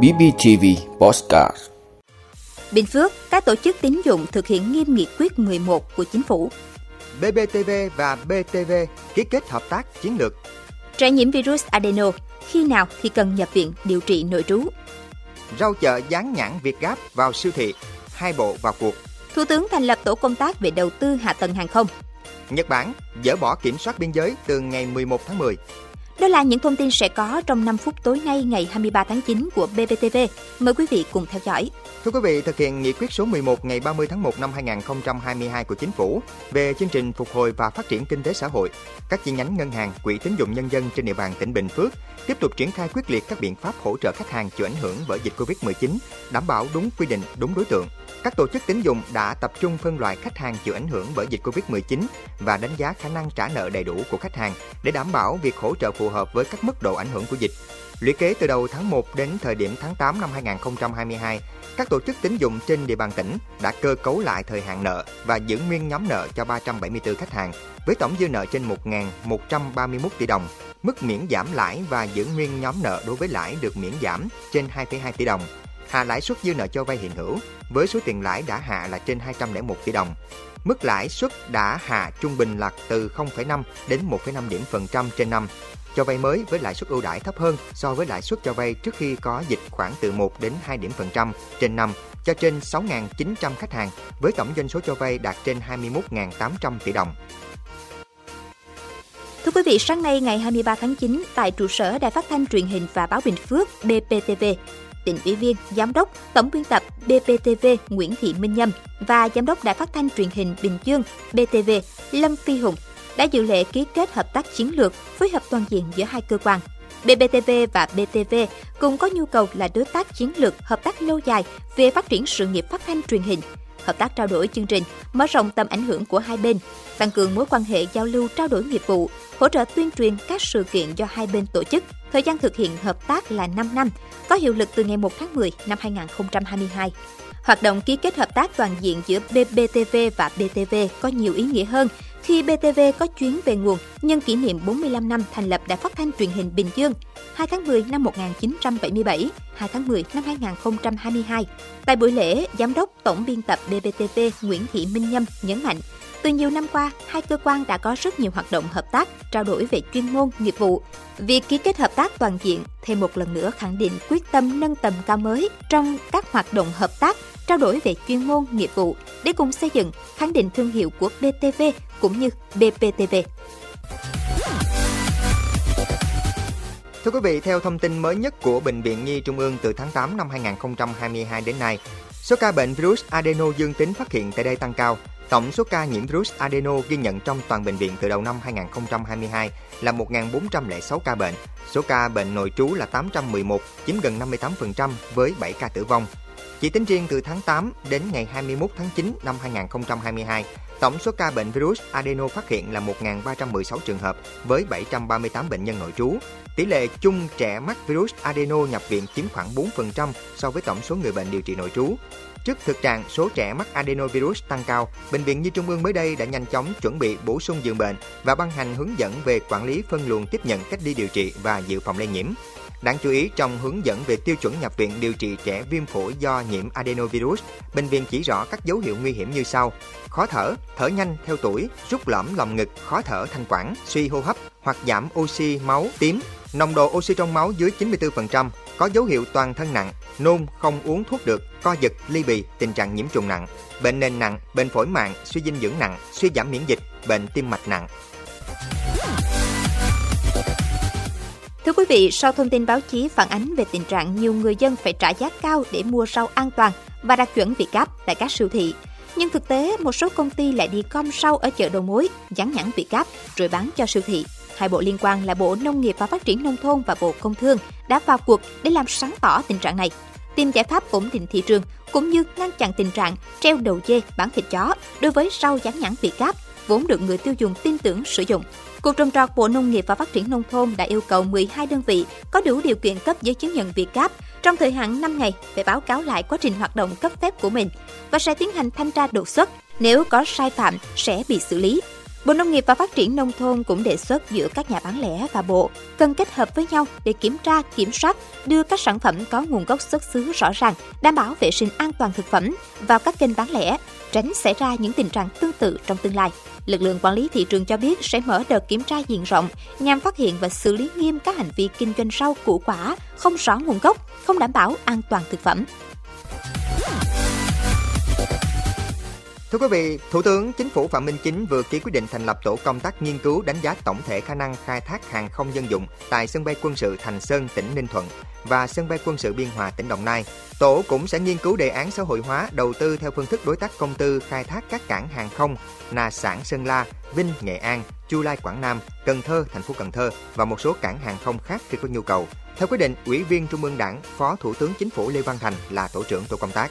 BBTV Postcard Bình Phước, các tổ chức tín dụng thực hiện nghiêm nghị quyết 11 của chính phủ. BBTV và BTV ký kết hợp tác chiến lược. Trẻ nhiễm virus adeno, khi nào thì cần nhập viện điều trị nội trú. Rau chợ dán nhãn Việt Gáp vào siêu thị, hai bộ vào cuộc. Thủ tướng thành lập tổ công tác về đầu tư hạ tầng hàng không. Nhật Bản dỡ bỏ kiểm soát biên giới từ ngày 11 tháng 10. Đó là những thông tin sẽ có trong 5 phút tối nay ngày 23 tháng 9 của BBTV. Mời quý vị cùng theo dõi. Thưa quý vị, thực hiện nghị quyết số 11 ngày 30 tháng 1 năm 2022 của Chính phủ về chương trình phục hồi và phát triển kinh tế xã hội, các chi nhánh ngân hàng, quỹ tín dụng nhân dân trên địa bàn tỉnh Bình Phước tiếp tục triển khai quyết liệt các biện pháp hỗ trợ khách hàng chịu ảnh hưởng bởi dịch Covid-19, đảm bảo đúng quy định, đúng đối tượng. Các tổ chức tín dụng đã tập trung phân loại khách hàng chịu ảnh hưởng bởi dịch Covid-19 và đánh giá khả năng trả nợ đầy đủ của khách hàng để đảm bảo việc hỗ trợ phù hợp với các mức độ ảnh hưởng của dịch. Lũy kế từ đầu tháng 1 đến thời điểm tháng 8 năm 2022, các tổ chức tín dụng trên địa bàn tỉnh đã cơ cấu lại thời hạn nợ và giữ nguyên nhóm nợ cho 374 khách hàng với tổng dư nợ trên 1.131 tỷ đồng. Mức miễn giảm lãi và giữ nguyên nhóm nợ đối với lãi được miễn giảm trên 2,2 tỷ đồng. Hạ lãi suất dư nợ cho vay hiện hữu với số tiền lãi đã hạ là trên 201 tỷ đồng. Mức lãi suất đã hạ trung bình là từ 0,5 đến 1,5 điểm phần trăm trên năm. Cho vay mới với lãi suất ưu đãi thấp hơn so với lãi suất cho vay trước khi có dịch khoảng từ 1 đến 2 điểm phần trăm trên năm cho trên 6.900 khách hàng với tổng doanh số cho vay đạt trên 21.800 tỷ đồng. Thưa quý vị, sáng nay ngày 23 tháng 9, tại trụ sở Đài Phát thanh Truyền hình và Báo Bình Phước BPTV, tỉnh ủy viên, giám đốc, tổng biên tập BPTV Nguyễn Thị Minh Nhâm và giám đốc Đài Phát thanh Truyền hình Bình Dương BTV Lâm Phi Hùng đã dự lễ ký kết hợp tác chiến lược phối hợp toàn diện giữa hai cơ quan. BBTV và BTV cùng có nhu cầu là đối tác chiến lược hợp tác lâu dài về phát triển sự nghiệp phát thanh truyền hình, hợp tác trao đổi chương trình, mở rộng tầm ảnh hưởng của hai bên, tăng cường mối quan hệ giao lưu trao đổi nghiệp vụ, hỗ trợ tuyên truyền các sự kiện do hai bên tổ chức. Thời gian thực hiện hợp tác là 5 năm, có hiệu lực từ ngày 1 tháng 10 năm 2022. Hoạt động ký kết hợp tác toàn diện giữa BBTV và BTV có nhiều ý nghĩa hơn khi BTV có chuyến về nguồn nhân kỷ niệm 45 năm thành lập Đài Phát thanh Truyền hình Bình Dương 2 tháng 10 năm 1977, 2 tháng 10 năm 2022. Tại buổi lễ, Giám đốc Tổng biên tập BBTV Nguyễn Thị Minh Nhâm nhấn mạnh, từ nhiều năm qua, hai cơ quan đã có rất nhiều hoạt động hợp tác, trao đổi về chuyên môn, nghiệp vụ. Việc ký kết hợp tác toàn diện thêm một lần nữa khẳng định quyết tâm nâng tầm cao mới trong các hoạt động hợp tác, trao đổi về chuyên môn, nghiệp vụ để cùng xây dựng, khẳng định thương hiệu của BTV cũng như BPTV. Thưa quý vị, theo thông tin mới nhất của Bệnh viện Nhi Trung ương từ tháng 8 năm 2022 đến nay, số ca bệnh virus adeno dương tính phát hiện tại đây tăng cao. Tổng số ca nhiễm virus adeno ghi nhận trong toàn bệnh viện từ đầu năm 2022 là 1.406 ca bệnh. Số ca bệnh nội trú là 811, chiếm gần 58% với 7 ca tử vong. Chỉ tính riêng từ tháng 8 đến ngày 21 tháng 9 năm 2022, tổng số ca bệnh virus adeno phát hiện là 1.316 trường hợp với 738 bệnh nhân nội trú. Tỷ lệ chung trẻ mắc virus adeno nhập viện chiếm khoảng 4% so với tổng số người bệnh điều trị nội trú. Trước thực trạng số trẻ mắc adenovirus tăng cao, Bệnh viện Nhi Trung ương mới đây đã nhanh chóng chuẩn bị bổ sung giường bệnh và ban hành hướng dẫn về quản lý phân luồng tiếp nhận cách ly điều trị và dự phòng lây nhiễm. Đáng chú ý trong hướng dẫn về tiêu chuẩn nhập viện điều trị trẻ viêm phổi do nhiễm adenovirus, bệnh viện chỉ rõ các dấu hiệu nguy hiểm như sau: khó thở, thở nhanh theo tuổi, rút lõm lòng ngực, khó thở thanh quản, suy hô hấp hoặc giảm oxy máu tím, nồng độ oxy trong máu dưới 94%, có dấu hiệu toàn thân nặng, nôn không uống thuốc được, co giật, ly bì, tình trạng nhiễm trùng nặng, bệnh nền nặng, bệnh phổi mạng, suy dinh dưỡng nặng, suy giảm miễn dịch, bệnh tim mạch nặng. Thưa quý vị, sau thông tin báo chí phản ánh về tình trạng nhiều người dân phải trả giá cao để mua rau an toàn và đạt chuẩn Việt Gáp tại các siêu thị, nhưng thực tế một số công ty lại đi com rau ở chợ đầu mối, dán nhãn Việt Gáp rồi bán cho siêu thị. Hai bộ liên quan là Bộ Nông nghiệp và Phát triển Nông thôn và Bộ Công Thương đã vào cuộc để làm sáng tỏ tình trạng này, tìm giải pháp ổn định thị trường cũng như ngăn chặn tình trạng treo đầu dê bán thịt chó đối với rau dán nhãn Việt Gáp vốn được người tiêu dùng tin tưởng sử dụng. Cục trồng trọt Bộ Nông nghiệp và Phát triển Nông thôn đã yêu cầu 12 đơn vị có đủ điều kiện cấp giấy chứng nhận Việt Gáp trong thời hạn 5 ngày phải báo cáo lại quá trình hoạt động cấp phép của mình và sẽ tiến hành thanh tra đột xuất. Nếu có sai phạm sẽ bị xử lý. Bộ Nông nghiệp và Phát triển Nông thôn cũng đề xuất giữa các nhà bán lẻ và Bộ cần kết hợp với nhau để kiểm tra, kiểm soát, đưa các sản phẩm có nguồn gốc xuất xứ rõ ràng, đảm bảo vệ sinh an toàn thực phẩm vào các kênh bán lẻ, tránh xảy ra những tình trạng tương tự trong tương lai. Lực lượng quản lý thị trường cho biết sẽ mở đợt kiểm tra diện rộng nhằm phát hiện và xử lý nghiêm các hành vi kinh doanh rau củ quả không rõ nguồn gốc, không đảm bảo an toàn thực phẩm. Thưa quý vị, Thủ tướng Chính phủ Phạm Minh Chính vừa ký quyết định thành lập tổ công tác nghiên cứu đánh giá tổng thể khả năng khai thác hàng không dân dụng tại sân bay quân sự Thành Sơn, tỉnh Ninh Thuận và sân bay quân sự Biên Hòa, tỉnh Đồng Nai. Tổ cũng sẽ nghiên cứu đề án xã hội hóa đầu tư theo phương thức đối tác công tư khai thác các cảng hàng không Nà Sản Sơn La, Vinh Nghệ An, Chu Lai Quảng Nam, Cần Thơ thành phố Cần Thơ và một số cảng hàng không khác khi có nhu cầu. Theo quyết định, Ủy viên Trung ương Đảng, Phó Thủ tướng Chính phủ Lê Văn Thành là tổ trưởng tổ công tác.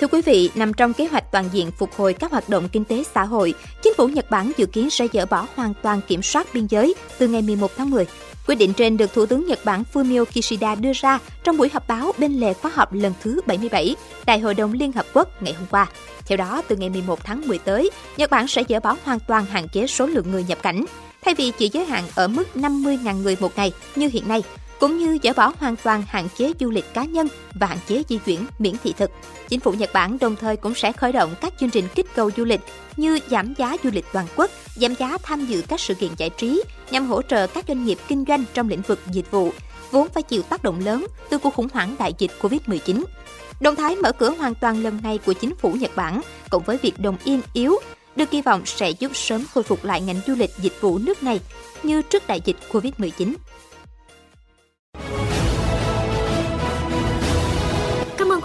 Thưa quý vị, nằm trong kế hoạch toàn diện phục hồi các hoạt động kinh tế xã hội, chính phủ Nhật Bản dự kiến sẽ dỡ bỏ hoàn toàn kiểm soát biên giới từ ngày 11 tháng 10. Quyết định trên được Thủ tướng Nhật Bản Fumio Kishida đưa ra trong buổi họp báo bên lề khóa họp lần thứ 77 Đại hội đồng Liên Hợp Quốc ngày hôm qua. Theo đó, từ ngày 11 tháng 10 tới, Nhật Bản sẽ dỡ bỏ hoàn toàn hạn chế số lượng người nhập cảnh. Thay vì chỉ giới hạn ở mức 50.000 người một ngày như hiện nay, cũng như dỡ bỏ hoàn toàn hạn chế du lịch cá nhân và hạn chế di chuyển miễn thị thực. Chính phủ Nhật Bản đồng thời cũng sẽ khởi động các chương trình kích cầu du lịch như giảm giá du lịch toàn quốc, giảm giá tham dự các sự kiện giải trí nhằm hỗ trợ các doanh nghiệp kinh doanh trong lĩnh vực dịch vụ, vốn phải chịu tác động lớn từ cuộc khủng hoảng đại dịch Covid-19. Động thái mở cửa hoàn toàn lần này của chính phủ Nhật Bản cộng với việc đồng yên yếu được kỳ vọng sẽ giúp sớm khôi phục lại ngành du lịch dịch vụ nước này như trước đại dịch Covid-19.